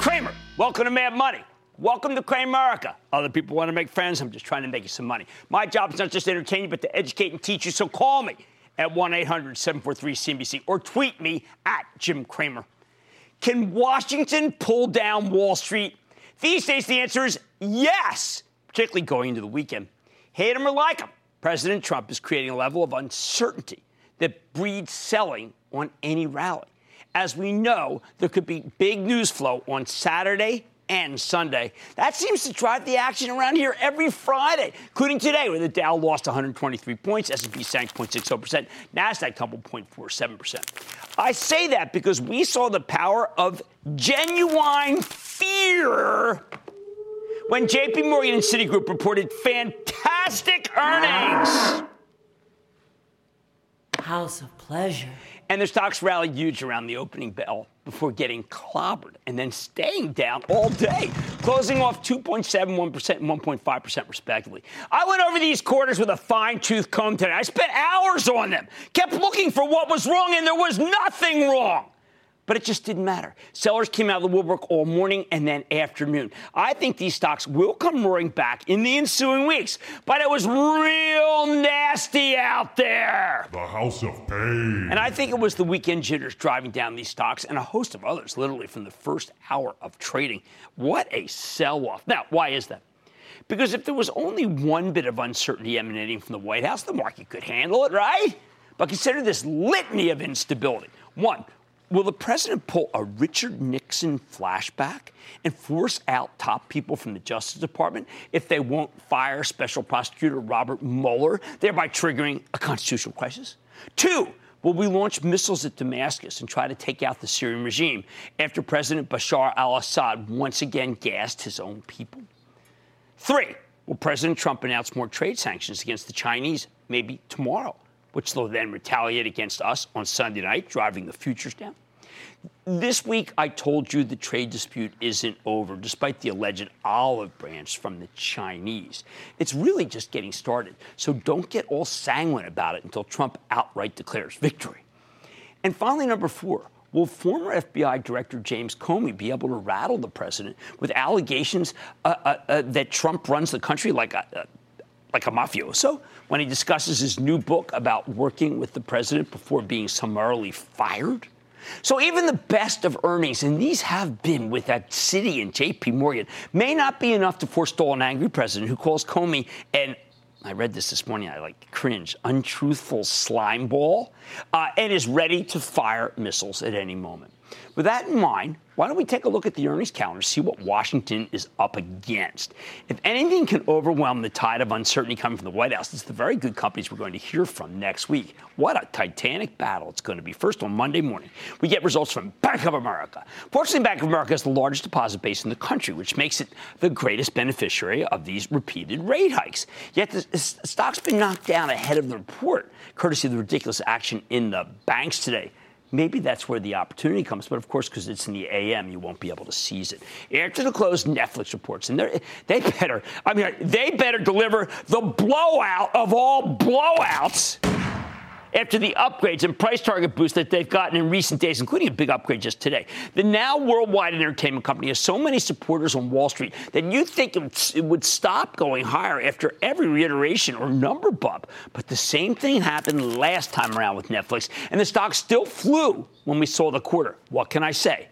Hey, Welcome to Mad Money. Welcome to Cramerica. Other people want to make friends. I'm just trying to make you some money. My job is not just to entertain you, but to educate and teach you. So call me at 1 800 743 CNBC or tweet me at Jim Cramer. Can Washington pull down Wall Street? These days, the answer is yes, particularly going into the weekend. Hate him or like him, President Trump is creating a level of uncertainty that breeds selling on any rally. As we know, there could be big news flow on Saturday and Sunday. That seems to drive the action around here every Friday, including today, where the Dow lost 123 points, S&P sank 0.60%, Nasdaq tumbled 0.47%. I say that because we saw the power of genuine fear when JP Morgan and Citigroup reported fantastic earnings. House of pleasure. And the stocks rallied huge around the opening bell before getting clobbered and then staying down all day, closing off 2.71% and 1.5% respectively. I went over these quarters with a fine tooth comb today. I spent hours on them, kept looking for what was wrong, and there was nothing wrong but it just didn't matter. Sellers came out of the woodwork all morning and then afternoon. I think these stocks will come roaring back in the ensuing weeks, but it was real nasty out there. The House of Pain. And I think it was the weekend jitters driving down these stocks and a host of others, literally from the first hour of trading. What a sell off. Now, why is that? Because if there was only one bit of uncertainty emanating from the White House, the market could handle it, right? But consider this litany of instability. One, Will the president pull a Richard Nixon flashback and force out top people from the Justice Department if they won't fire Special Prosecutor Robert Mueller, thereby triggering a constitutional crisis? Two, will we launch missiles at Damascus and try to take out the Syrian regime after President Bashar al Assad once again gassed his own people? Three, will President Trump announce more trade sanctions against the Chinese maybe tomorrow? Which they'll then retaliate against us on Sunday night, driving the futures down. This week, I told you the trade dispute isn't over, despite the alleged olive branch from the Chinese. It's really just getting started, so don't get all sanguine about it until Trump outright declares victory. And finally, number four, Will former FBI Director James Comey be able to rattle the president with allegations uh, uh, uh, that Trump runs the country like a, like a mafioso when he discusses his new book about working with the president before being summarily fired. So even the best of earnings, and these have been with that Citi and JP Morgan, may not be enough to forestall an angry president who calls Comey an I read this this morning. I like cringe. Untruthful slime ball, uh, and is ready to fire missiles at any moment. With that in mind, why don't we take a look at the earnings calendar, see what Washington is up against? If anything can overwhelm the tide of uncertainty coming from the White House, it's the very good companies we're going to hear from next week. What a titanic battle it's going to be. First, on Monday morning, we get results from Bank of America. Fortunately, Bank of America is the largest deposit base in the country, which makes it the greatest beneficiary of these repeated rate hikes. Yet the stock's been knocked down ahead of the report, courtesy of the ridiculous action in the banks today maybe that's where the opportunity comes. But of course, because it's in the AM, you won't be able to seize it. After the close, Netflix reports, and they better, I mean, they better deliver the blowout of all blowouts after the upgrades and price target boost that they've gotten in recent days, including a big upgrade just today. The now worldwide entertainment company has so many supporters on Wall Street that you'd think it would stop going higher after every reiteration or number bump. But the same thing happened last time around with Netflix, and the stock still flew when we saw the quarter. What can I say?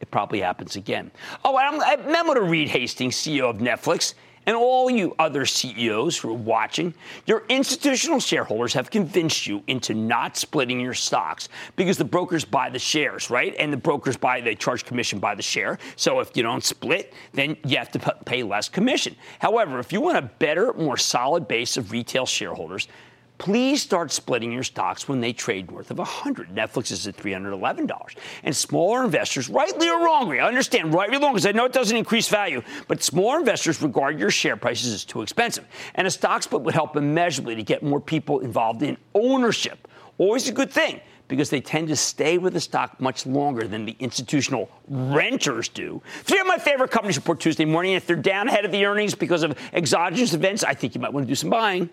It probably happens again. Oh, I'm, I memo to Reed Hastings, CEO of Netflix and all you other CEOs who are watching, your institutional shareholders have convinced you into not splitting your stocks because the brokers buy the shares, right? And the brokers buy, they charge commission by the share. So if you don't split, then you have to pay less commission. However, if you want a better, more solid base of retail shareholders, please start splitting your stocks when they trade north of 100. Netflix is at $311. And smaller investors, rightly or wrongly, I understand rightly or wrongly, because I know it doesn't increase value, but smaller investors regard your share prices as too expensive. And a stock split would help immeasurably to get more people involved in ownership. Always a good thing because they tend to stay with the stock much longer than the institutional renters do. Three of my favorite companies report Tuesday morning. If they're down ahead of the earnings because of exogenous events, I think you might want to do some buying.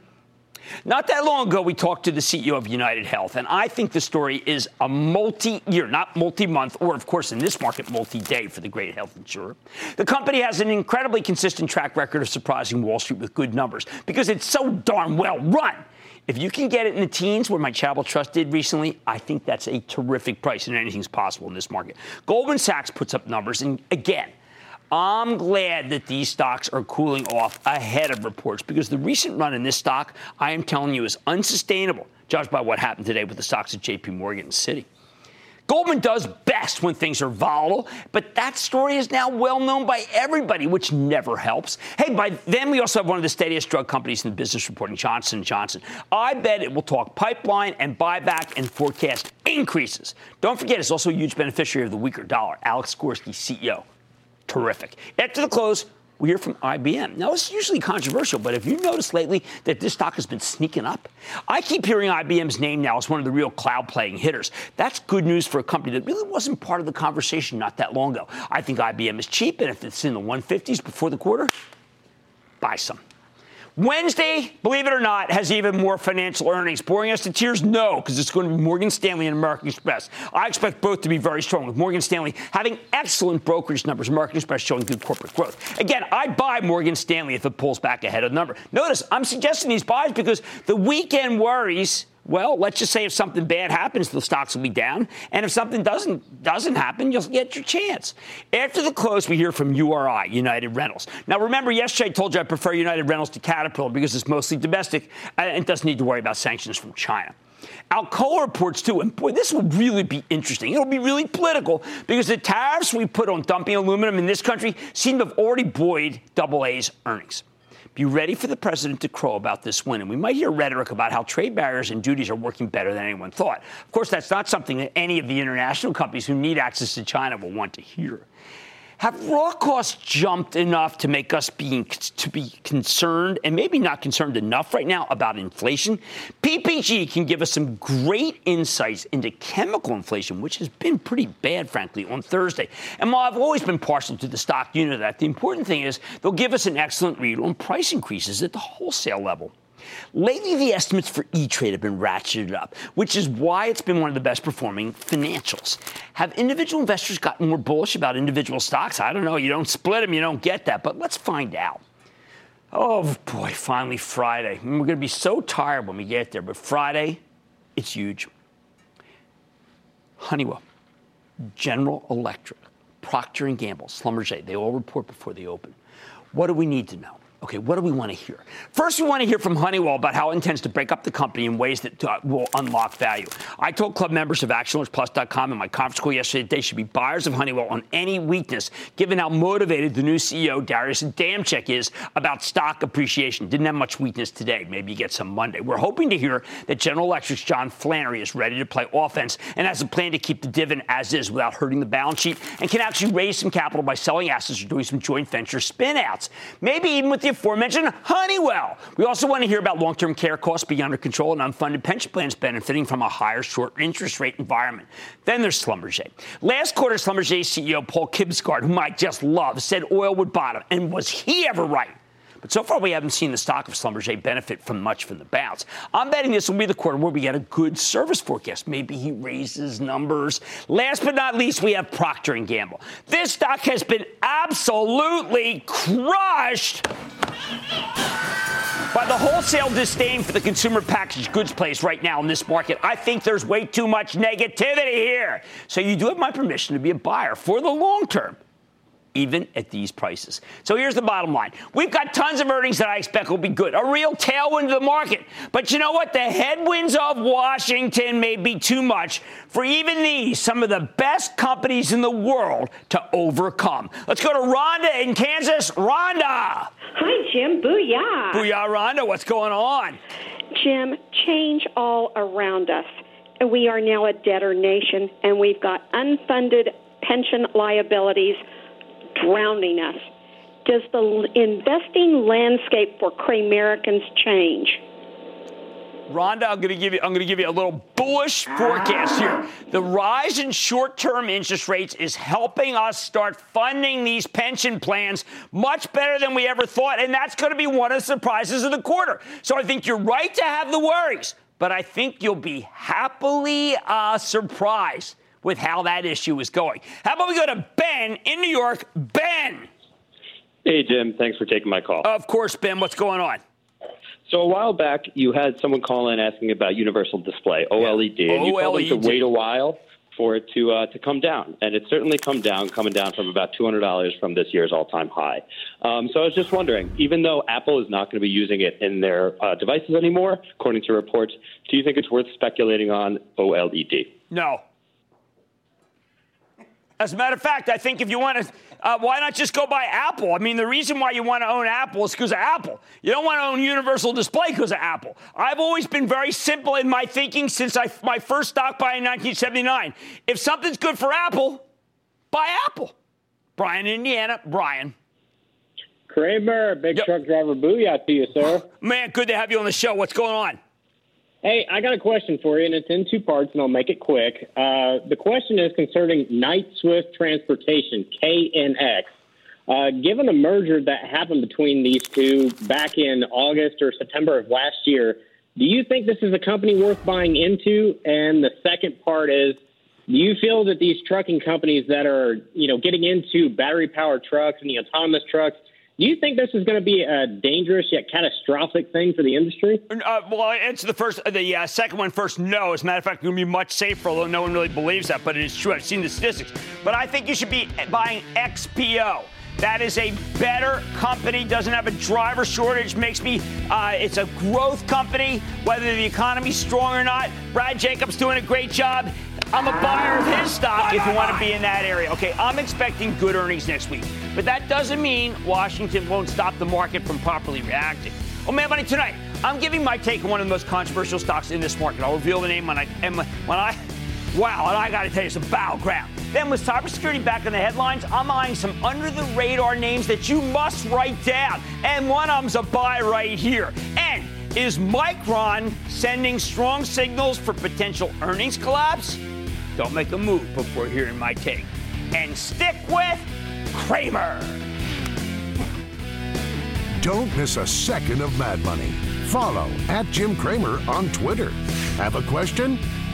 Not that long ago, we talked to the CEO of United Health, and I think the story is a multi year, not multi month, or of course in this market, multi day for the great health insurer. The company has an incredibly consistent track record of surprising Wall Street with good numbers because it's so darn well run. If you can get it in the teens, where my Charitable Trust did recently, I think that's a terrific price, and anything's possible in this market. Goldman Sachs puts up numbers, and again, I'm glad that these stocks are cooling off ahead of reports because the recent run in this stock, I am telling you, is unsustainable, judged by what happened today with the stocks at JP Morgan and Citi. Goldman does best when things are volatile, but that story is now well known by everybody, which never helps. Hey, by then we also have one of the steadiest drug companies in the business reporting, Johnson Johnson. I bet it will talk pipeline and buyback and forecast increases. Don't forget, it's also a huge beneficiary of the weaker dollar. Alex Gorsky, CEO terrific. After the close, we hear from IBM. Now, it's usually controversial, but have you noticed lately that this stock has been sneaking up? I keep hearing IBM's name now as one of the real cloud playing hitters. That's good news for a company that really wasn't part of the conversation not that long ago. I think IBM is cheap, and if it's in the 150s before the quarter, buy some. Wednesday, believe it or not, has even more financial earnings. Boring us to tears? No, because it's going to be Morgan Stanley and American Express. I expect both to be very strong, with Morgan Stanley having excellent brokerage numbers, American Express showing good corporate growth. Again, I buy Morgan Stanley if it pulls back ahead of the number. Notice, I'm suggesting these buys because the weekend worries well, let's just say if something bad happens, the stocks will be down, and if something doesn't doesn't happen, you'll get your chance. After the close, we hear from URI, United Rentals. Now, remember, yesterday I told you I prefer United Rentals to Caterpillar because it's mostly domestic and doesn't need to worry about sanctions from China. Alcoa reports too, and boy, this will really be interesting. It'll be really political because the tariffs we put on dumping aluminum in this country seem to have already buoyed AA's earnings. Be ready for the president to crow about this win. And we might hear rhetoric about how trade barriers and duties are working better than anyone thought. Of course, that's not something that any of the international companies who need access to China will want to hear. Have raw costs jumped enough to make us being to be concerned and maybe not concerned enough right now about inflation? PPG can give us some great insights into chemical inflation, which has been pretty bad, frankly, on Thursday. And while I've always been partial to the stock unit of that, the important thing is they'll give us an excellent read on price increases at the wholesale level. Lately, the estimates for E Trade have been ratcheted up, which is why it's been one of the best performing financials. Have individual investors gotten more bullish about individual stocks? I don't know. You don't split them, you don't get that, but let's find out. Oh boy, finally Friday. Mm, we're going to be so tired when we get there, but Friday, it's huge. Honeywell, General Electric, Procter & Gamble, Schlumberger, they all report before they open. What do we need to know? Okay, what do we want to hear? First, we want to hear from Honeywell about how it intends to break up the company in ways that uh, will unlock value. I told club members of ActionAlertsPlus.com in my conference call yesterday that they should be buyers of Honeywell on any weakness, given how motivated the new CEO, Darius Adamczyk, is about stock appreciation. Didn't have much weakness today. Maybe you get some Monday. We're hoping to hear that General Electric's John Flannery is ready to play offense and has a plan to keep the dividend as is without hurting the balance sheet and can actually raise some capital by selling assets or doing some joint venture spinouts. Maybe even with the aforementioned Honeywell. We also want to hear about long term care costs being under control and unfunded pension plans benefiting from a higher short interest rate environment. Then there's Schlumberger. Last quarter, Schlumberger CEO Paul Kibsgaard, whom I just love, said oil would bottom. And was he ever right? But so far, we haven't seen the stock of Schlumberger benefit from much from the bounce. I'm betting this will be the quarter where we get a good service forecast. Maybe he raises numbers. Last but not least, we have Procter & Gamble. This stock has been absolutely crushed by the wholesale disdain for the consumer packaged goods place right now in this market. I think there's way too much negativity here. So you do have my permission to be a buyer for the long term even at these prices. So here's the bottom line. We've got tons of earnings that I expect will be good, a real tailwind to the market. But you know what? The headwinds of Washington may be too much for even these, some of the best companies in the world, to overcome. Let's go to Rhonda in Kansas. Rhonda. Hi, Jim. Booyah. Booyah, Rhonda. What's going on? Jim, change all around us. We are now a debtor nation, and we've got unfunded pension liabilities drowning us. Does the investing landscape for Cramerican's change? Rhonda, I'm going to give you I'm going to give you a little bullish forecast here. The rise in short-term interest rates is helping us start funding these pension plans much better than we ever thought, and that's going to be one of the surprises of the quarter. So I think you're right to have the worries, but I think you'll be happily uh, surprised with how that issue is going. How about we go to Ben in New York? Ben. Hey Jim, thanks for taking my call. Of course, Ben. What's going on? So a while back, you had someone call in asking about universal display (OLED), yeah. and you told them to wait a while for it to uh, to come down, and it's certainly come down, coming down from about two hundred dollars from this year's all time high. Um, so I was just wondering, even though Apple is not going to be using it in their uh, devices anymore, according to reports, do you think it's worth speculating on OLED? No. As a matter of fact, I think if you want to uh, why not just go buy Apple? I mean, the reason why you want to own Apple is because of Apple. You don't want to own Universal Display because of Apple. I've always been very simple in my thinking since I, my first stock buy in 1979. If something's good for Apple, buy Apple. Brian, Indiana. Brian. Cramer, big yep. truck driver, booyah to you, sir. Man, good to have you on the show. What's going on? Hey, I got a question for you, and it's in two parts, and I'll make it quick. Uh, the question is concerning Knight Swift Transportation, KNX. Uh, given the merger that happened between these two back in August or September of last year, do you think this is a company worth buying into? And the second part is, do you feel that these trucking companies that are, you know, getting into battery powered trucks and the autonomous trucks, do you think this is going to be a dangerous yet catastrophic thing for the industry? Uh, well, I answer the first, the uh, second one first. No, as a matter of fact, it's going to be much safer. Although no one really believes that, but it is true. I've seen the statistics. But I think you should be buying XPO. That is a better company. Doesn't have a driver shortage. Makes me. Uh, it's a growth company. Whether the economy's strong or not, Brad Jacobs doing a great job. I'm a buyer of his stock if you want to be in that area. Okay, I'm expecting good earnings next week. But that doesn't mean Washington won't stop the market from properly reacting. Oh, man, money tonight. I'm giving my take on one of the most controversial stocks in this market. I'll reveal the name when I when I wow, and I got to tell you some battleground. Then with cybersecurity back in the headlines, I'm eyeing some under the radar names that you must write down. And one of them's a buy right here. And is Micron sending strong signals for potential earnings collapse? Don't make a move before hearing my take. And stick with Cramer. Don't miss a second of Mad Money. Follow at Jim Cramer on Twitter. Have a question?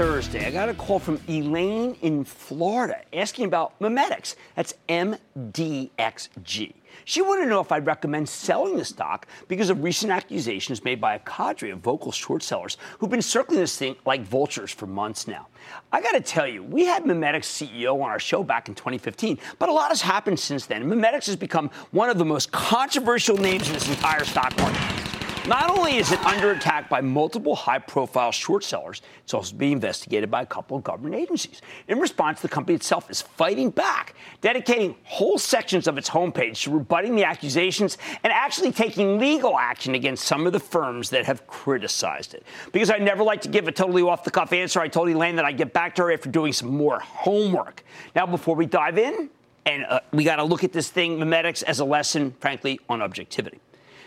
Thursday, I got a call from Elaine in Florida asking about MiMedx. That's MDXG. She wanted to know if I'd recommend selling the stock because of recent accusations made by a cadre of vocal short sellers who've been circling this thing like vultures for months now. I got to tell you, we had MiMedx CEO on our show back in 2015, but a lot has happened since then. MiMedx has become one of the most controversial names in this entire stock market. Not only is it under attack by multiple high profile short sellers, it's also being investigated by a couple of government agencies. In response, the company itself is fighting back, dedicating whole sections of its homepage to rebutting the accusations and actually taking legal action against some of the firms that have criticized it. Because I never like to give a totally off the cuff answer, I told Elaine that I'd get back to her after doing some more homework. Now, before we dive in, and uh, we got to look at this thing, MiMedx, as a lesson, frankly, on objectivity.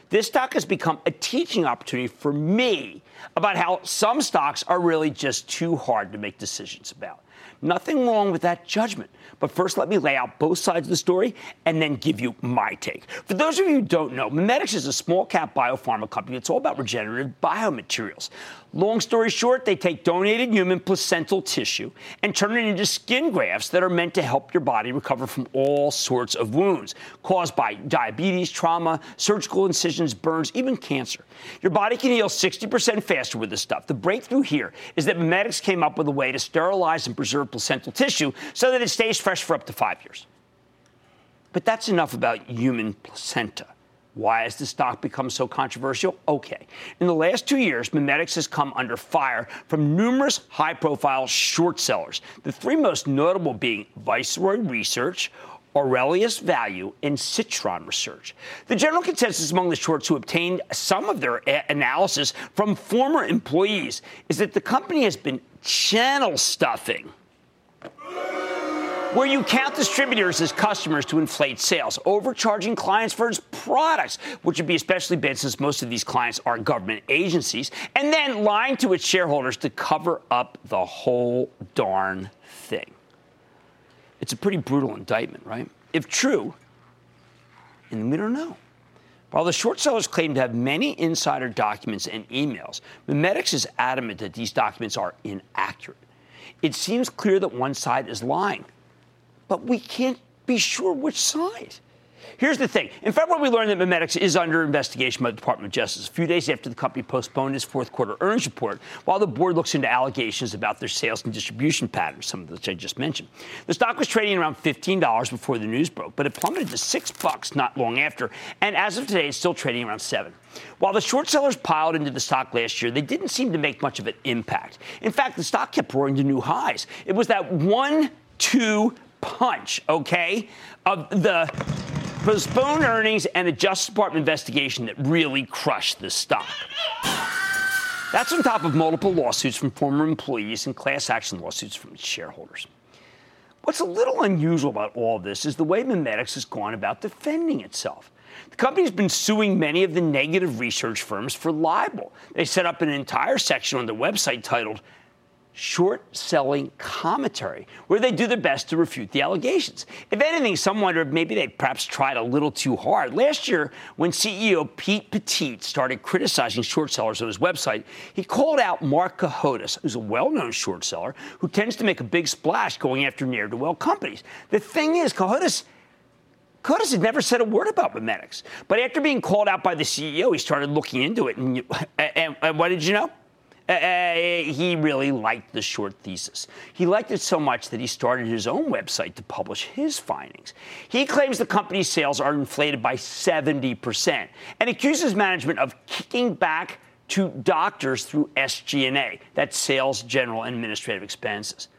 This stock has become a teaching opportunity for me about how some stocks are really just too hard to make decisions about. Nothing wrong with that judgment. But first, let me lay out both sides of the story and then give you my take. For those of you who don't know, MiMedx is a small cap biopharma company. It's all about regenerative biomaterials. Long story short, they take donated human placental tissue and turn it into skin grafts that are meant to help your body recover from all sorts of wounds caused by diabetes, trauma, surgical incisions, burns, even cancer. Your body can heal 60% faster with this stuff. The breakthrough here is that MiMedx came up with a way to sterilize and preserve placental tissue so that it stays fresh for up to five years. But that's enough about human placenta. Why has the stock become so controversial? Okay. In the last two years, MiMedx has come under fire from numerous high profile short sellers, the three most notable being Viceroy Research, Aurelius Value, and Citron Research. The general consensus among the shorts who obtained some of their a- analysis from former employees is that the company has been channel stuffing where you count distributors as customers to inflate sales, overcharging clients for its products, which would be especially bad since most of these clients are government agencies, and then lying to its shareholders to cover up the whole darn thing. It's a pretty brutal indictment, right? If true, and we don't know. While the short sellers claim to have many insider documents and emails, MiMedx is adamant that these documents are inaccurate. It seems clear that one side is lying but we can't be sure which side. Here's the thing. In February, we learned that MiMedx is under investigation by the Department of Justice, a few days after the company postponed its fourth quarter earnings report, while the board looks into allegations about their sales and distribution patterns, some of which I just mentioned. The stock was trading around $15 before the news broke, but it plummeted to 6 bucks not long after, and as of today, it's still trading around 7. While the short sellers piled into the stock last year, they didn't seem to make much of an impact. In fact, the stock kept roaring to new highs. It was that one, two, punch, okay, of the postponed earnings and the Justice Department investigation that really crushed the stock. That's on top of multiple lawsuits from former employees and class action lawsuits from shareholders. What's a little unusual about all this is the way MiMedx has gone about defending itself. The company's been suing many of the negative research firms for libel. They set up an entire section on their website titled short selling commentary, where they do their best to refute the allegations. If anything, some wonder if maybe they perhaps tried a little too hard. Last year, when CEO Pete Petit started criticizing short sellers on his website, he called out Mark Cohodes, who's a well known short seller who tends to make a big splash going after near to well companies. The thing is, Cohodes. Cohodes had never said a word about MiMedx. But after being called out by the CEO, he started looking into it. And, and, and what did you know? Uh, he really liked the short thesis. He liked it so much that he started his own website to publish his findings. He claims the company's sales are inflated by 70% and accuses management of kicking back to doctors through SG&A, that's sales, general, and administrative expenses.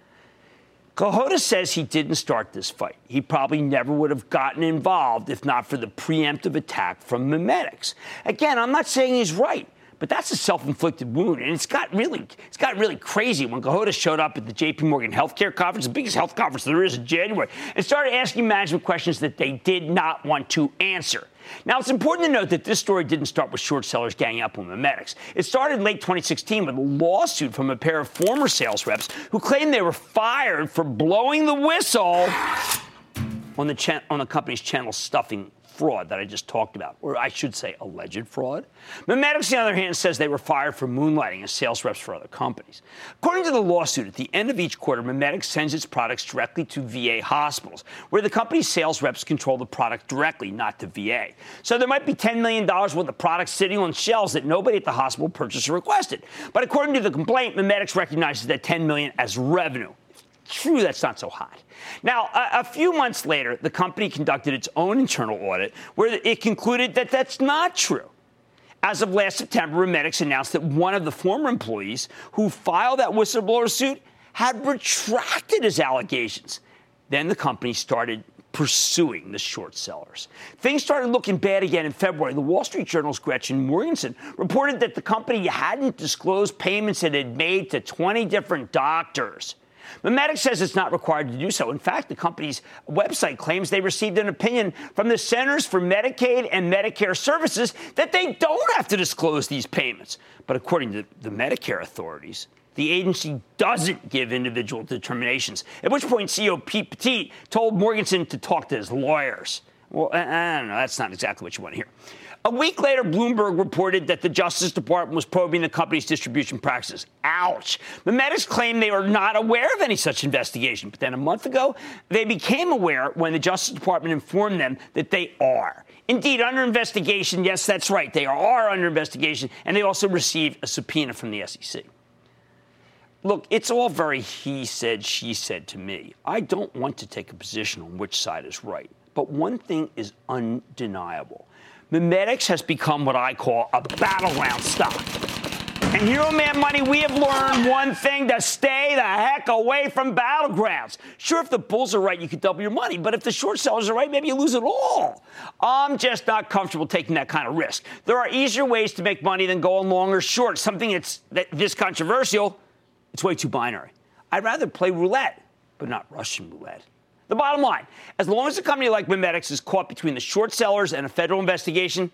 Cohodes says he didn't start this fight. He probably never would have gotten involved if not for the preemptive attack from MiMedx. Again, I'm not saying he's right. But that's a self-inflicted wound, and it's got really, it's got really crazy when Cohodes showed up at the J.P. Morgan Healthcare Conference, the biggest health conference there is in January, and started asking management questions that they did not want to answer. Now, it's important to note that this story didn't start with short sellers ganging up on MiMedx. It started late 2016 with a lawsuit from a pair of former sales reps who claimed they were fired for blowing the whistle on the, cha- on the company's channel stuffing fraud that I just talked about, or I should say alleged fraud. MiMedx, on the other hand, says they were fired for moonlighting as sales reps for other companies. According to the lawsuit, at the end of each quarter, MiMedx sends its products directly to VA hospitals, where the company's sales reps control the product directly, not to VA. So there might be $10 million worth of products sitting on shelves that nobody at the hospital purchased or requested. But according to the complaint, MiMedx recognizes that 10 million as revenue. True, that's not so hot. Now, a, a, few months later, the company conducted its own internal audit where it concluded that that's not true. As of last September, MiMedx announced that one of the former employees who filed that whistleblower suit had retracted his allegations. Then the company started pursuing the short sellers. Things started looking bad again in February. The Wall Street Journal's Gretchen Morgenson reported that the company hadn't disclosed payments it had made to 20 different doctors. MiMedx says it's not required to do so. In fact, the company's website claims they received an opinion from the Centers for Medicaid and Medicare Services that they don't have to disclose these payments. But according to the Medicare authorities, the agency doesn't give individual determinations. At which point, CEO Pete Petit told Morgenstern to talk to his lawyers. Well, I don't know. That's not exactly what you want to hear. A week later, Bloomberg reported that the Justice Department was probing the company's distribution practices. Ouch. MiMedx claimed they were not aware of any such investigation. But then a month ago, they became aware when the Justice Department informed them that they are. Indeed, under investigation, yes, that's right. They are under investigation, and they also received a subpoena from the SEC. Look, it's all very he said, she said to me. I don't want to take a position on which side is right. But one thing is undeniable. MiMedx has become what I call a battleground stock. And here on Mad Money, we have learned one thing to stay the heck away from battlegrounds. Sure, if the bulls are right, you could double your money. But if the short sellers are right, maybe you lose it all. I'm just not comfortable taking that kind of risk. There are easier ways to make money than going long or short. Something that's this controversial, it's way too binary. I'd rather play roulette, but not Russian roulette. The bottom line as long as a company like MiMedx is caught between the short sellers and a federal investigation,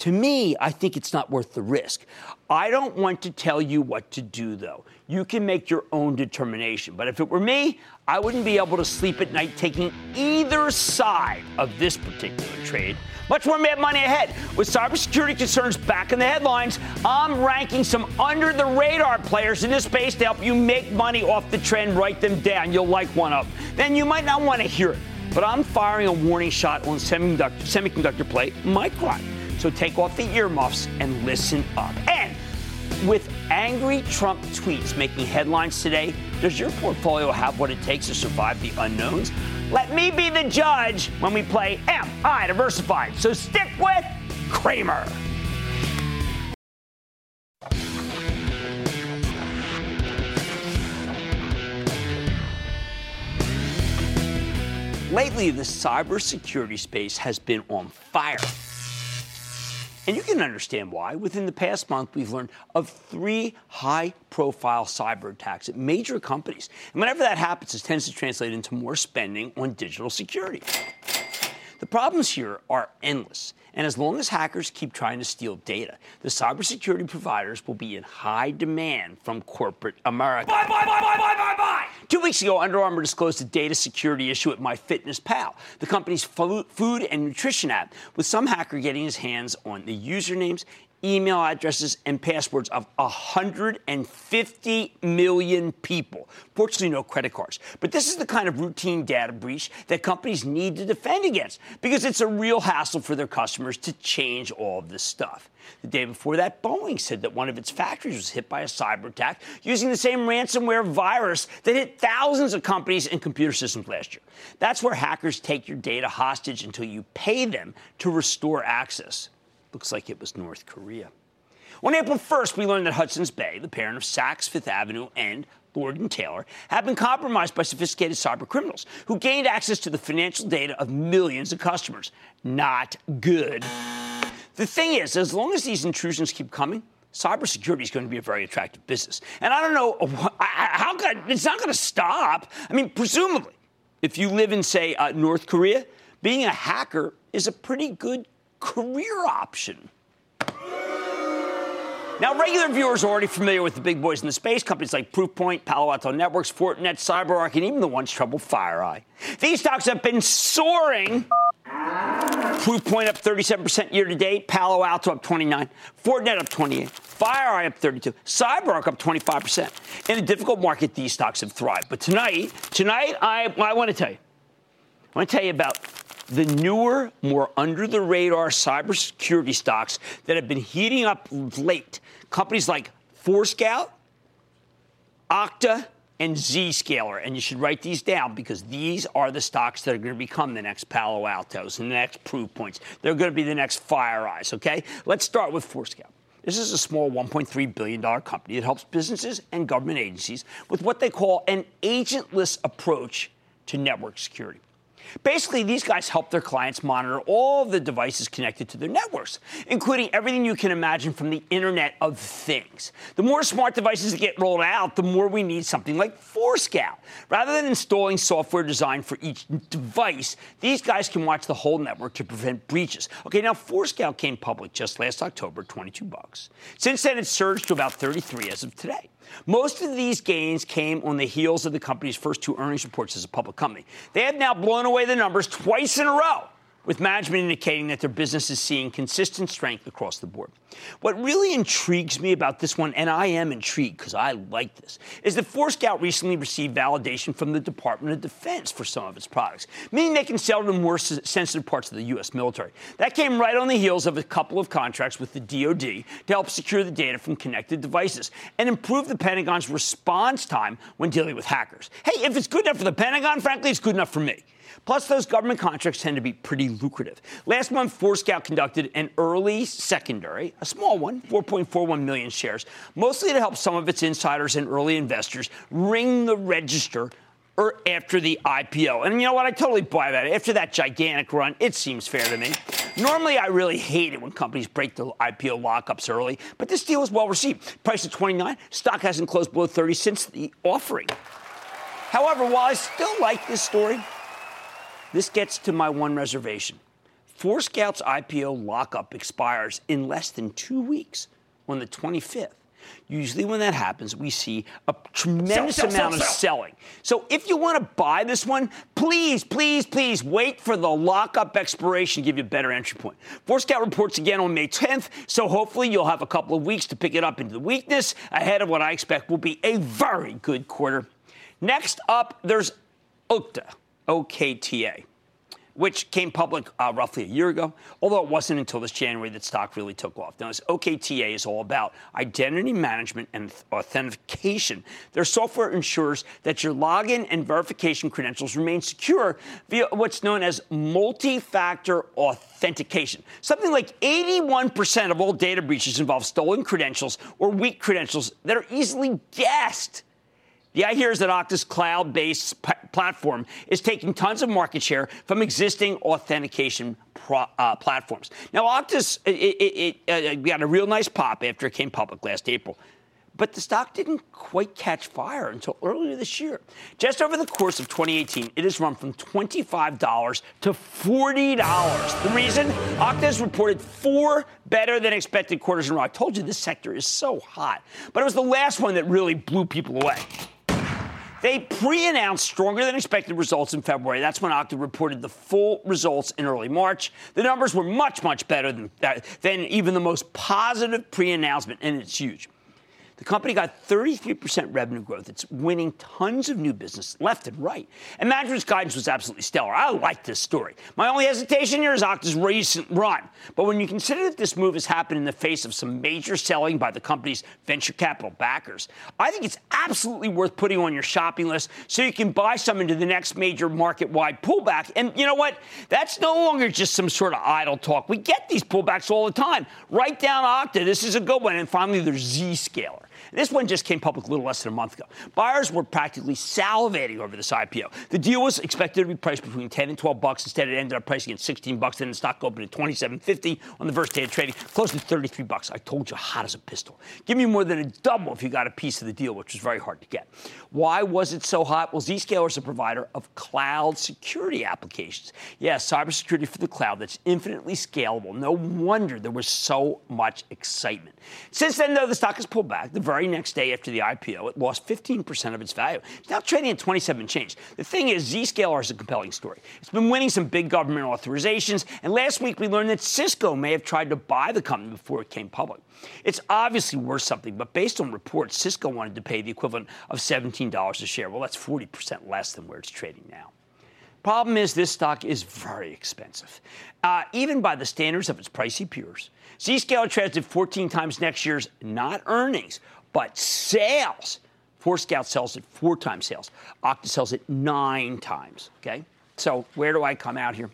to me, I think it's not worth the risk. I don't want to tell you what to do, though. You can make your own determination. But if it were me, I wouldn't be able to sleep at night taking either side of this particular trade. Much more mad money ahead. With cybersecurity concerns back in the headlines, I'm ranking some under the radar players in this space to help you make money off the trend. Write them down. You'll like one of them. Then you might not want to hear it. But I'm firing a warning shot on semiconductor, semiconductor play Micron. So take off the earmuffs and listen up. And with angry Trump tweets making headlines today, does your portfolio have what it takes to survive the unknowns? Let me be the judge when we play Am I Diversified? So stick with Cramer. Lately, the cybersecurity space has been on fire. And you can understand why. Within the past month, we've learned of three high profile cyber attacks at major companies. And whenever that happens, it tends to translate into more spending on digital security. The problems here are endless. And as long as hackers keep trying to steal data, the cybersecurity providers will be in high demand from corporate America. Bye, bye, bye, bye, bye, bye, bye. Two weeks ago, Under Armour disclosed a data security issue at MyFitnessPal, the company's food and nutrition app, with some hacker getting his hands on the usernames, email addresses and passwords of 150 million people. Fortunately, no credit cards. But this is the kind of routine data breach that companies need to defend against because it's a real hassle for their customers to change all of this stuff. The day before that, Boeing said that one of its factories was hit by a cyber attack using the same ransomware virus that hit thousands of companies and computer systems last year. That's where hackers take your data hostage until you pay them to restore access. Looks like it was North Korea. On April 1st, we learned that Hudson's Bay, the parent of Saks Fifth Avenue and Lord and Taylor, have been compromised by sophisticated cyber criminals who gained access to the financial data of millions of customers. Not good. The thing is, as long as these intrusions keep coming, cybersecurity is going to be a very attractive business. And I don't know how can, it's not going to stop. I mean, presumably, if you live in, say, uh, North Korea, being a hacker is a pretty good career option. Now, regular viewers are already familiar with the big boys in the space, companies like Proofpoint, Palo Alto Networks, Fortinet, CyberArk, and even the once troubled FireEye. These stocks have been soaring. Proofpoint up 37% year to date, Palo Alto up 29, Fortinet up 28, FireEye up 32, CyberArk up 25%. In a difficult market, these stocks have thrived. But tonight, tonight, I, I want to tell you, I want to tell you about the newer, more under the radar cybersecurity stocks that have been heating up late. Companies like Forescout, Okta, and Zscaler. And you should write these down because these are the stocks that are going to become the next Palo Altos and the next Proof Points. They're going to be the next FireEyes, okay? Let's start with Forescout. This is a small $1.3 billion company that helps businesses and government agencies with what they call an agentless approach to network security. Basically, these guys help their clients monitor all the devices connected to their networks, including everything you can imagine from the Internet of Things. The more smart devices that get rolled out, the more we need something like Forescout. Rather than installing software designed for each device, these guys can watch the whole network to prevent breaches. Okay, now Forescout came public just last October, 22 bucks. Since then, it's surged to about 33 as of today. Most of these gains came on the heels of the company's first two earnings reports as a public company. They have now blown away the numbers twice in a row with management indicating that their business is seeing consistent strength across the board. What really intrigues me about this one, and I am intrigued because I like this, is that Forescout recently received validation from the Department of Defense for some of its products, meaning they can sell to more sensitive parts of the U.S. military. That came right on the heels of a couple of contracts with the DoD to help secure the data from connected devices and improve the Pentagon's response time when dealing with hackers. Hey, if it's good enough for the Pentagon, frankly, it's good enough for me. Plus, those government contracts tend to be pretty lucrative. Last month, Forescout conducted an early secondary, a small one, 4.41 million shares, mostly to help some of its insiders and early investors ring the register or after the IPO. And you know what? I totally buy that. After that gigantic run, it seems fair to me. Normally, I really hate it when companies break the IPO lockups early, but this deal was well received. Price at 29, stock hasn't closed below 30 since the offering. However, while I still like this story, this gets to my one reservation. Forescout's IPO lockup expires in less than two weeks on the 25th. Usually, when that happens, we see a tremendous sell, sell, amount sell, of selling. So, if you want to buy this one, please, please, please wait for the lockup expiration to give you a better entry point. Forescout reports again on May 10th, so hopefully you'll have a couple of weeks to pick it up into the weakness ahead of what I expect will be a very good quarter. Next up, there's Okta. OKTA, which came public uh, roughly a year ago, although it wasn't until this January that stock really took off. Now, this OKTA is all about identity management and authentication. Their software ensures that your login and verification credentials remain secure via what's known as multi factor authentication. Something like 81% of all data breaches involve stolen credentials or weak credentials that are easily guessed. The idea is that Okta's cloud based p- platform is taking tons of market share from existing authentication pro- uh, platforms. Now, Okta's it, it, it uh, got a real nice pop after it came public last April. But the stock didn't quite catch fire until earlier this year. Just over the course of 2018, it has run from $25 to $40. The reason? Okta has reported four better than expected quarters in a row. I told you this sector is so hot. But it was the last one that really blew people away. They pre announced stronger than expected results in February. That's when Okta reported the full results in early March. The numbers were much, much better than, than even the most positive pre announcement, and it's huge. The company got 33% revenue growth. It's winning tons of new business left and right. And management's guidance was absolutely stellar. I like this story. My only hesitation here is Okta's recent run. But when you consider that this move has happened in the face of some major selling by the company's venture capital backers, I think it's absolutely worth putting on your shopping list so you can buy some into the next major market wide pullback. And you know what? That's no longer just some sort of idle talk. We get these pullbacks all the time. Write down Okta. This is a good one. And finally, there's Zscaler. This one just came public a little less than a month ago. Buyers were practically salivating over this IPO. The deal was expected to be priced between 10 and 12 bucks. Instead, it ended up pricing at 16 bucks. Then the stock opened at 27.50 on the first day of trading, close to 33 bucks. I told you, hot as a pistol. Give me more than a double if you got a piece of the deal, which was very hard to get. Why was it so hot? Well, Zscaler is a provider of cloud security applications. Yes, yeah, cybersecurity for the cloud that's infinitely scalable. No wonder there was so much excitement. Since then, though, the stock has pulled back. The very next day after the IPO, it lost 15% of its value. It's now trading at 27 change. The thing is, Zscaler is a compelling story. It's been winning some big government authorizations, and last week we learned that Cisco may have tried to buy the company before it came public. It's obviously worth something, but based on reports, Cisco wanted to pay the equivalent of $17 a share. Well, that's 40% less than where it's trading now. Problem is, this stock is very expensive, uh, even by the standards of its pricey peers. Zscaler trades at 14 times next year's not earnings, but sales, Forescout sells at four times sales. Okta sells at nine times. Okay, so where do I come out here?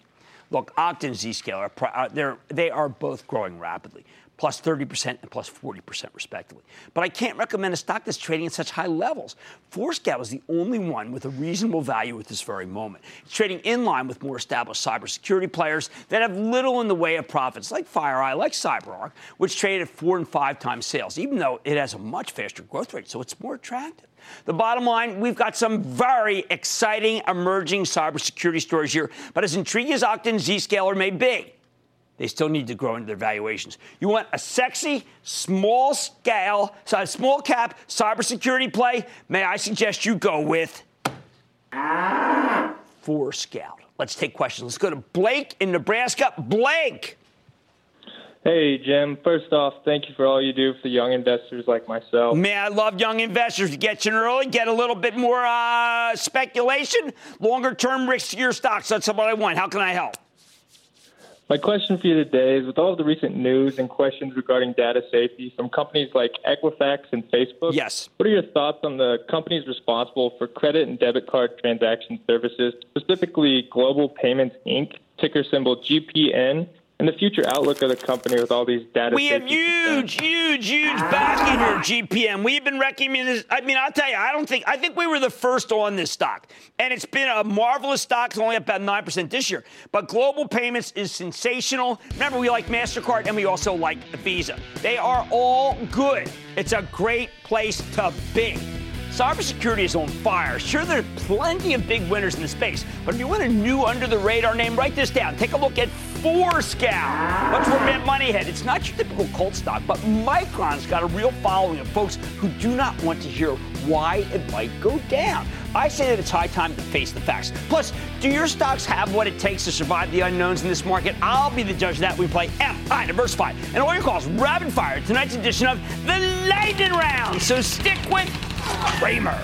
Look, Okta and Zscaler, uh, they are both growing rapidly. Plus 30% and plus 40% respectively. But I can't recommend a stock that's trading at such high levels. Forescout is the only one with a reasonable value at this very moment. It's trading in line with more established cybersecurity players that have little in the way of profits, like FireEye, like CyberArk, which trade at four and five times sales, even though it has a much faster growth rate, so it's more attractive. The bottom line, we've got some very exciting emerging cybersecurity stories here, but as intriguing as Okta and Zscaler may be, they still need to grow into their valuations. You want a sexy, small scale, small cap cybersecurity play? May I suggest you go with Forescout? Let's take questions. Let's go to Blake in Nebraska. Blake. Hey, Jim. First off, thank you for all you do for young investors like myself. Man, I love young investors. You get in early, get a little bit more uh, speculation, longer term riskier stocks. That's what I want. How can I help? My question for you today is with all of the recent news and questions regarding data safety from companies like Equifax and Facebook, yes. what are your thoughts on the companies responsible for credit and debit card transaction services, specifically Global Payments Inc., ticker symbol GPN, and the future outlook of the company with all these data. We have huge, concerns. huge, huge backing here, GPM. We've been recommending this. I mean, I'll tell you, I don't think, I think we were the first on this stock. And it's been a marvelous stock. It's only up about 9% this year. But Global Payments is sensational. Remember, we like MasterCard and we also like Visa. They are all good. It's a great place to be. Cybersecurity is on fire. Sure, there are plenty of big winners in the space, but if you want a new under the radar name, write this down. Take a look at Forescout. What's for Matt Moneyhead? It's not your typical cult stock, but Micron's got a real following of folks who do not want to hear why it might go down. I say that it's high time to face the facts. Plus, do your stocks have what it takes to survive the unknowns in this market? I'll be the judge of that. We play Am I Diversified. And all your calls rapid fire tonight's edition of the Lightning Round. So stick with Cramer.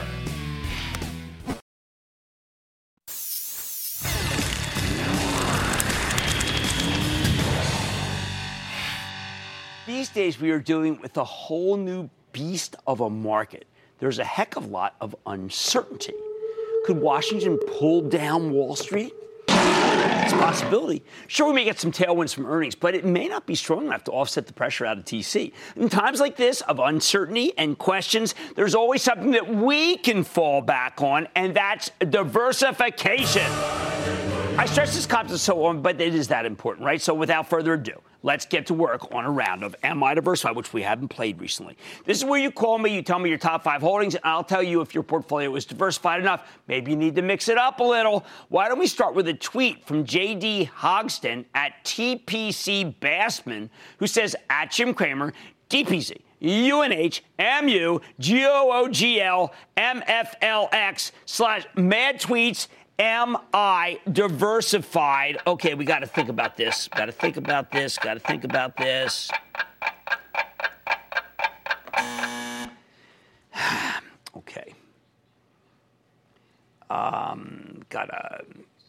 These days, we are dealing with a whole new beast of a market. There's a heck of a lot of uncertainty. Could Washington pull down Wall Street? It's a possibility. Sure, we may get some tailwinds from earnings, but it may not be strong enough to offset the pressure out of DC. In times like this of uncertainty and questions, there's always something that we can fall back on, and that's diversification. I stress this concept so on, but it is that important, right? So without further ado, let's get to work on a round of Am I Diversified, which we haven't played recently. This is where you call me, you tell me your top five holdings, and I'll tell you if your portfolio is diversified enough. Maybe you need to mix it up a little. Why don't we start with a tweet from JD Hogston at TPC Bassman, who says, at Jim Cramer, DPZ. UNH, MU, GOOGL, NFLX slash mad tweets Am I diversified? Okay, we got to think about this. Got to think about this. Got to think about this. okay. Um, gotta.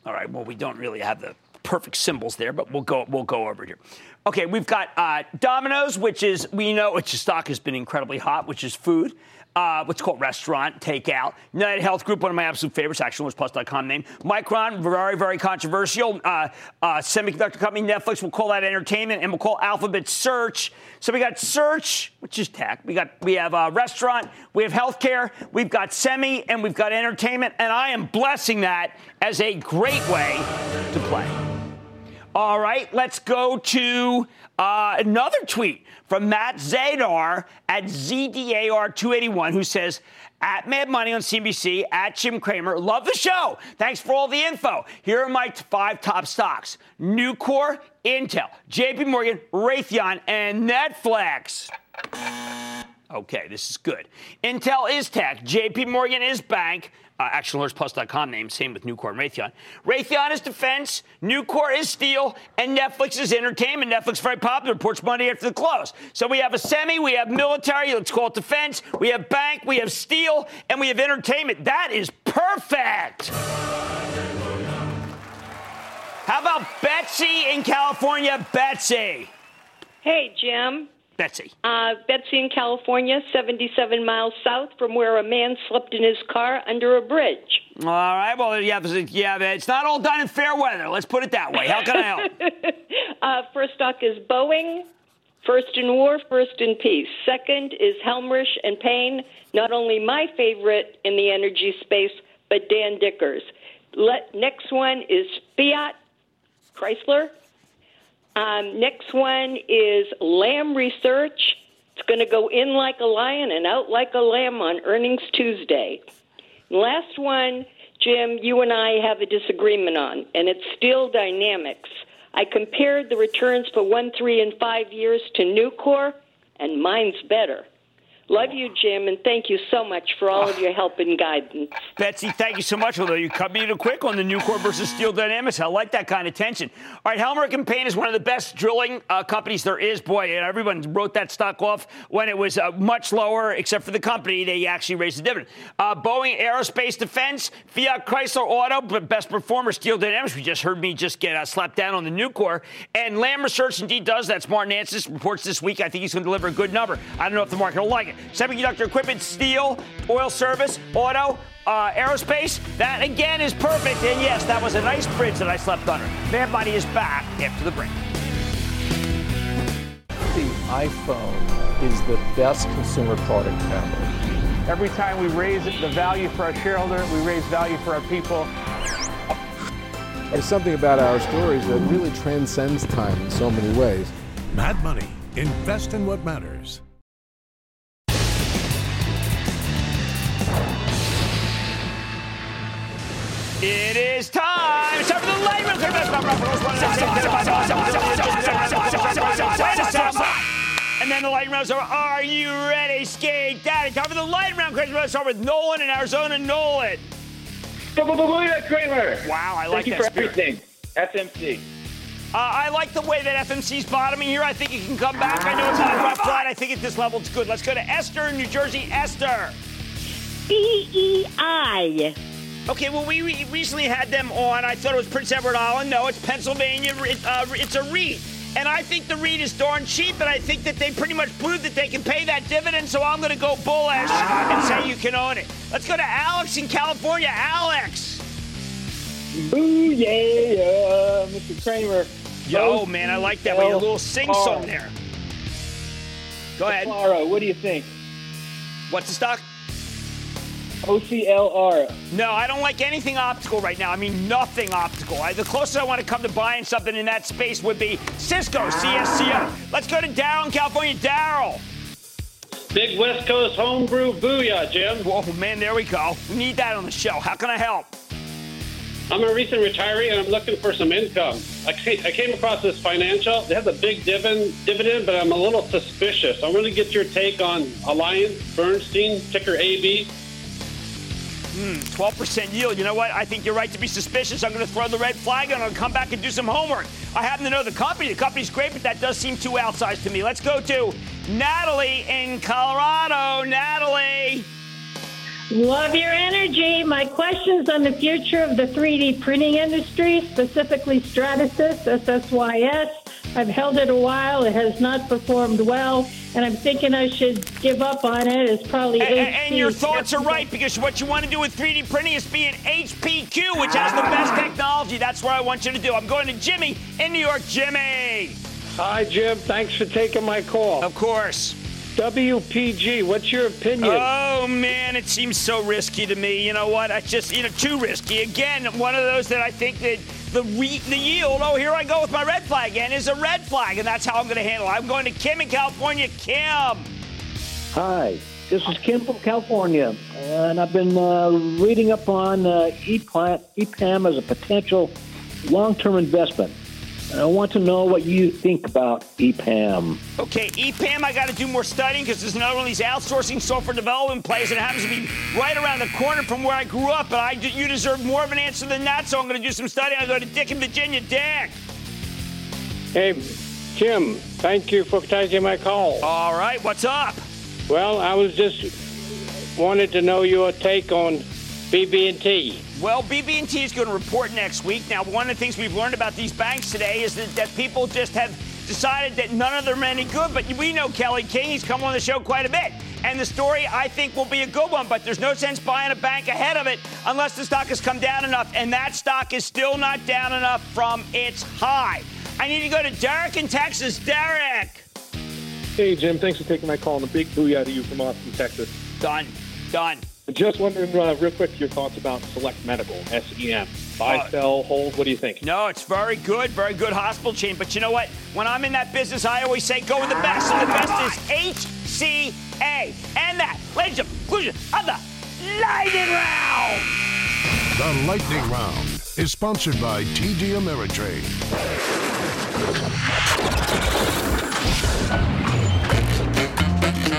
All right. Well, we don't really have the perfect symbols there, but we'll go. We'll go over here. Okay, we've got uh, Domino's, which is we know its stock has been incredibly hot, which is food uh, what's called restaurant, takeout. United Health Group, one of my absolute favorites, ActionAlertsPlus.com name. Micron, very, very controversial. Uh, uh, semiconductor company, Netflix, we'll call that entertainment, and we'll call Alphabet search. So we got search, which is tech. We got we have a restaurant, we have healthcare, we've got semi, and we've got entertainment, and I am blessing that as a great way to play. All right, let's go to uh, another tweet from Matt Zadar at ZDAR281, who says, at Mad Money on CNBC, at Jim Cramer. Love the show. Thanks for all the info. Here are my five top stocks Nucor, Intel, JP Morgan, Raytheon, and Netflix. Okay, this is good. Intel is tech, JP Morgan is bank, uh, ActionAlertsPlus.com name. Same with Nucor and Raytheon. Raytheon is defense, Nucor is steel, and Netflix is entertainment. Netflix very popular. Reports Monday after the close. So we have a semi, we have military. Let's call it defense. We have bank, we have steel, and we have entertainment. That is perfect. How about Betsy in California? Betsy. Hey, Jim. Betsy. Uh, Betsy in California, 77 miles south from where a man slept in his car under a bridge. All right. Well, yeah, yeah, it's not all done in fair weather. Let's put it that way. How can I help? uh, first stock is Boeing. First in war, first in peace. Second is Helmerich and Payne, not only my favorite in the energy space, but Dan Dicker's. Let, next one is Fiat Chrysler. Um, next one is Lam Research. It's going to go in like a lion and out like a lamb on earnings Tuesday. Last one, Jim, you and I have a disagreement on, and it's Steel Dynamics. I compared the returns for one, three, and five years to Nucor, and mine's better. Love you, Jim, and thank you so much for all of your help and guidance. Betsy, thank you so much. Although you cut me too quick on the Nucor versus Steel Dynamics, I like that kind of tension. All right, Helmerich and Payne is one of the best drilling uh, companies there is. Boy, everyone wrote that stock off when it was uh, much lower, except for the company. They actually raised the dividend. Uh, Boeing Aerospace Defense, Fiat Chrysler Auto, but best performer Steel Dynamics. We just heard me just get uh, slapped down on the Nucor. And Lam Research indeed does that. Martin Anstice reports this week. I think he's going to deliver a good number. I don't know if the market will like it. Semiconductor equipment, steel, oil service, auto, uh, aerospace. That again is perfect. And yes, that was a nice bridge that I slept under. Mad Money is back after the break. The iPhone is the best consumer product ever. Every time we raise the value for our shareholder, we raise value for our people. There's something about our stories that really transcends time in so many ways. Mad Money. Invest in what matters. It is time. It's time for the light round. And then the light rounds are, are you ready? Skate daddy. Time for the light round. Question. Let's start with Nolan in Arizona. Nolan. Cramer. Wow, I like Thank you that for spirit. everything. FMC. Uh, I like the way that FMC's bottoming here. I think it can come back. I know it's not a rough ride. I think at this level it's good. Let's go to Esther in New Jersey. Esther. PEI. Okay, well, we re- recently had them on. I thought it was Prince Edward Island. No, it's Pennsylvania. It, uh, it's a REIT. And I think the REIT is darn cheap, and I think that they pretty much proved that they can pay that dividend, so I'm going to go bullish and say you can own it. Let's go to Alex in California. Alex. Boo yeah, Mr. Cramer. Yo, man, I like that. We had a little sing song there. Go ahead. Clara, what do you think? What's the stock? OCLR. No, I don't like anything optical right now. I mean, nothing optical. I, the closest I want to come to buying something in that space would be Cisco, CSCO. Let's go to Daryl in California. Daryl. Big West Coast homebrew booyah, Jim. Whoa, man, there we go. We need that on the show. How can I help? I'm a recent retiree and I'm looking for some income. I came, across this financial. They have a big dividend, dividend, but I'm a little suspicious. I want to get your take on Alliance Bernstein, ticker AB. Hmm, 12% yield. You know what? I think you're right to be suspicious. I'm going to throw the red flag and I'll come back and do some homework. I happen to know the company. The company's great, but that does seem too outsized to me. Let's go to Natalie in Colorado. Natalie. Love your energy. My question's on the future of the 3D printing industry, specifically Stratasys, SSYS. I've held it a while. It has not performed well, and I'm thinking I should give up on it. It's probably And, and- HP. and your thoughts are right because what you want to do with 3D printing is be an HPQ, which has the best technology. That's what I want you to do. I'm going to Jimmy in New York. Jimmy. Hi, Jim. Thanks for taking my call. Of course. WPG, what's your opinion? Oh man, it seems so risky to me. You know what? I just you know too risky. Again, one of those that I think that the re- the yield. Oh, here I go with my red flag again. Is a red flag, and that's how I'm going to handle it. I'm going to Kim in California. Kim. Hi, this is Kim from California, and I've been uh, reading up on uh, EPLAN, EPAM as a potential long-term investment. And I want to know what you think about EPAM. Okay, EPAM, I got to do more studying because there's another one of these outsourcing software development plays, and it happens to be right around the corner from where I grew up. But I, you deserve more of an answer than that, so I'm going to do some studying. I go to Dick in Virginia. Dick. Hey, Jim, thank you for taking my call. All right, what's up? Well, I was just wanted to know your take on BB&T. Well, BB&T is going to report next week. Now, one of the things we've learned about these banks today is that, that people just have decided that none of them are any good. But we know Kelly King. He's come on the show quite a bit. And the story, I think, will be a good one. But there's no sense buying a bank ahead of it unless the stock has come down enough. And that stock is still not down enough from its high. I need to go to Derek in Texas. Derek. Hey, Jim. Thanks for taking my call and a big booyah to you from Austin, Texas. Done. Done. Just wondering, uh, real quick, your thoughts about Select Medical, SEM. Buy, uh, sell, hold. What do you think? No, it's very good, very good hospital chain. But you know what? When I'm in that business, I always say go with the best. And the best is HCA. And that, ladies and conclusion of the Lightning Round. The Lightning Round is sponsored by TD Ameritrade.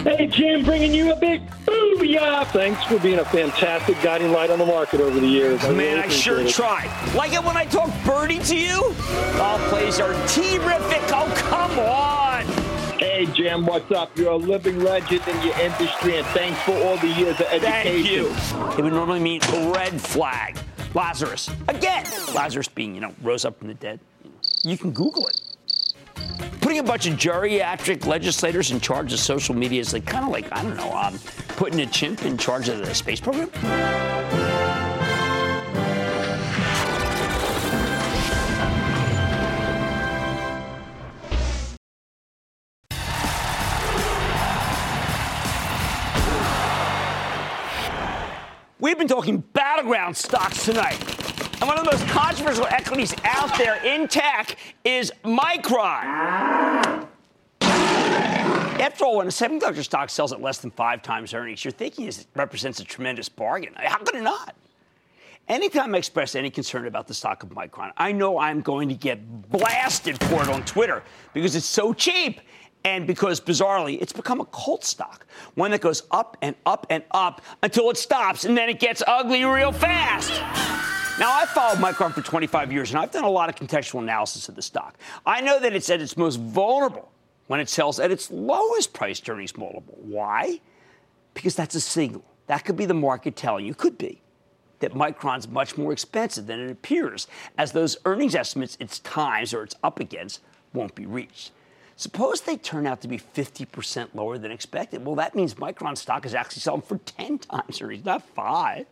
Hey, Jim, bringing you a big booyah. Thanks for being a fantastic guiding light on the market over the years. I Man, really I sure it. try. Like it when I talk birdie to you? All plays are terrific. Oh, come on. Hey, Jim, what's up? You're a living legend in your industry, and thanks for all the years of education. Thank you. It would normally mean red flag. Lazarus. Again, Lazarus being, you know, rose up from the dead. You can Google it putting a bunch of geriatric legislators in charge of social media is like kind of like I don't know, um, putting a chimp in charge of the space program. We've been talking battleground stocks tonight. And one of the most controversial equities out there in tech is Micron. After all, when a semiconductor stock sells at less than five times earnings, you're thinking it represents a tremendous bargain. How could it not? Anytime I express any concern about the stock of Micron, I know I'm going to get blasted for it on Twitter because it's so cheap and because bizarrely it's become a cult stock, one that goes up and up and up until it stops and then it gets ugly real fast. Now, I've followed Micron for 25 years, and I've done a lot of contextual analysis of the stock. I know that it's at its most vulnerable when it sells at its lowest price earnings multiple. Why? Because that's a signal. That could be the market telling you, could be, that Micron's much more expensive than it appears, as those earnings estimates it's times or it's up against won't be reached. Suppose they turn out to be 50% lower than expected. Well, that means Micron stock is actually selling for 10 times earnings, not five.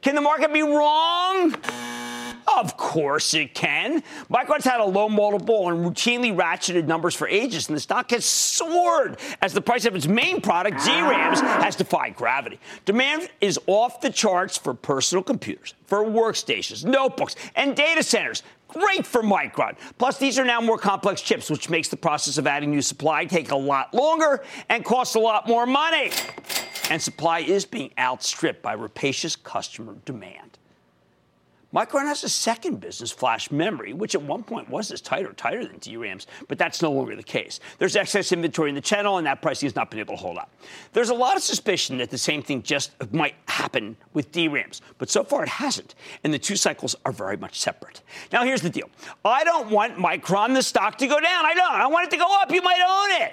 Can the market be wrong? Of course it can. Micron's had a low multiple and routinely ratcheted numbers for ages, and the stock has soared as the price of its main product, DRAMs, has defied gravity. Demand is off the charts for personal computers, for workstations, notebooks, and data centers. Great for Micron. Plus, these are now more complex chips, which makes the process of adding new supply take a lot longer and cost a lot more money. And supply is being outstripped by rapacious customer demand. Micron has a second business, flash memory, which at one point was as tight or tighter than DRAMs, but that's no longer the case. There's excess inventory in the channel, and that pricing has not been able to hold up. There's a lot of suspicion that the same thing just might happen with DRAMs, but so far it hasn't, and the two cycles are very much separate. Now, here's the deal I don't want Micron, the stock, to go down. I don't. I want it to go up. You might own it.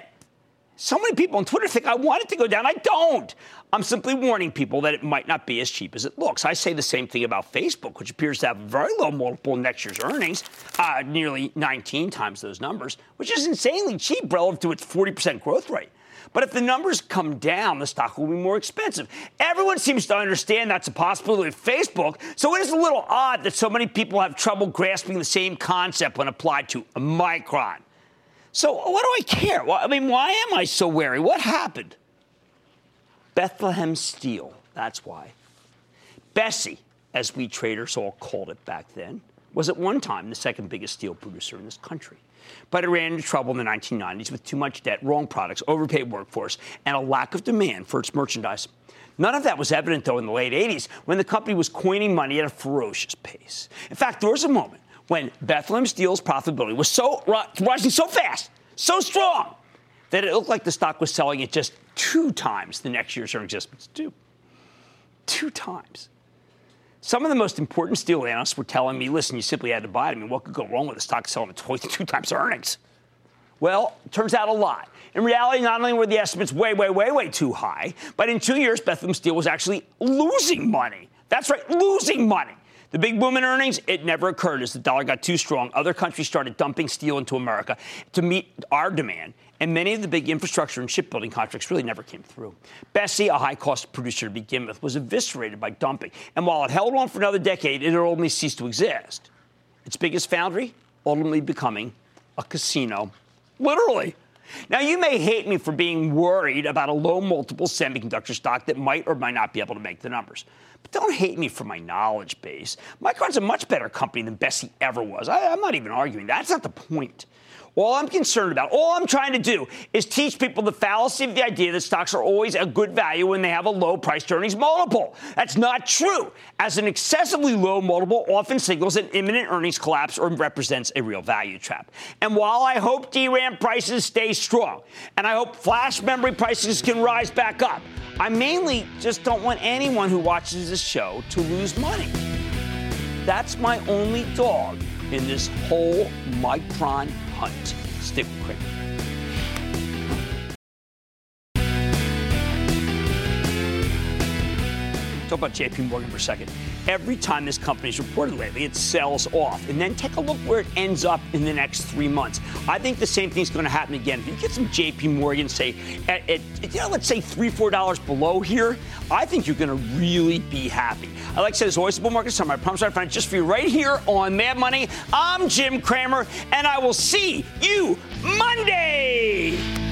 So many people on Twitter think I want it to go down. I don't. I'm simply warning people that it might not be as cheap as it looks. I say the same thing about Facebook, which appears to have very low multiple next year's earnings, uh, nearly 19 times those numbers, which is insanely cheap relative to its 40% growth rate. But if the numbers come down, the stock will be more expensive. Everyone seems to understand that's a possibility with Facebook, so it is a little odd that so many people have trouble grasping the same concept when applied to a micron. So what do I care? I mean, why am I so wary? What happened? Bethlehem Steel. That's why. Bessie, as we traders all called it back then, was at one time the second biggest steel producer in this country. But it ran into trouble in the 1990s with too much debt, wrong products, overpaid workforce, and a lack of demand for its merchandise. None of that was evident, though, in the late 80s when the company was coining money at a ferocious pace. In fact, there was a moment when Bethlehem Steel's profitability was so rising so fast, so strong, that it looked like the stock was selling at just two times the next year's earnings estimates. Two. Two times. Some of the most important steel analysts were telling me, listen, you simply had to buy it. I mean, what could go wrong with a stock selling at twice, two times earnings? Well, turns out a lot. In reality, not only were the estimates way, way, way, way too high, but in two years, Bethlehem Steel was actually losing money. That's right, losing money. The big boom in earnings, it never occurred as the dollar got too strong. Other countries started dumping steel into America to meet our demand, and many of the big infrastructure and shipbuilding contracts really never came through. Bessie, a high cost producer to begin with, was eviscerated by dumping, and while it held on for another decade, it only ceased to exist. Its biggest foundry ultimately becoming a casino. Literally. Now, you may hate me for being worried about a low multiple semiconductor stock that might or might not be able to make the numbers. But don't hate me for my knowledge base. Micron's a much better company than Bessie ever was. I, I'm not even arguing. That's not the point. All I'm concerned about, all I'm trying to do is teach people the fallacy of the idea that stocks are always a good value when they have a low price earnings multiple. That's not true, as an excessively low multiple often signals an imminent earnings collapse or represents a real value trap. And while I hope DRAM prices stay strong, and I hope flash memory prices can rise back up, I mainly just don't want anyone who watches this show to lose money. That's my only dog in this whole Micron hunt. Stick with Cramer. Talk about JP Morgan for a second. Every time this company's reported lately, it sells off. And then take a look where it ends up in the next three months. I think the same thing's going to happen again. If you get some JP Morgan, say, at, at you know, let's say three, four dollars below here, I think you're going to really be happy. I like I said, it's always a bull market summer. I promise I'll find just for you right here on Mad Money. I'm Jim Cramer, and I will see you Monday.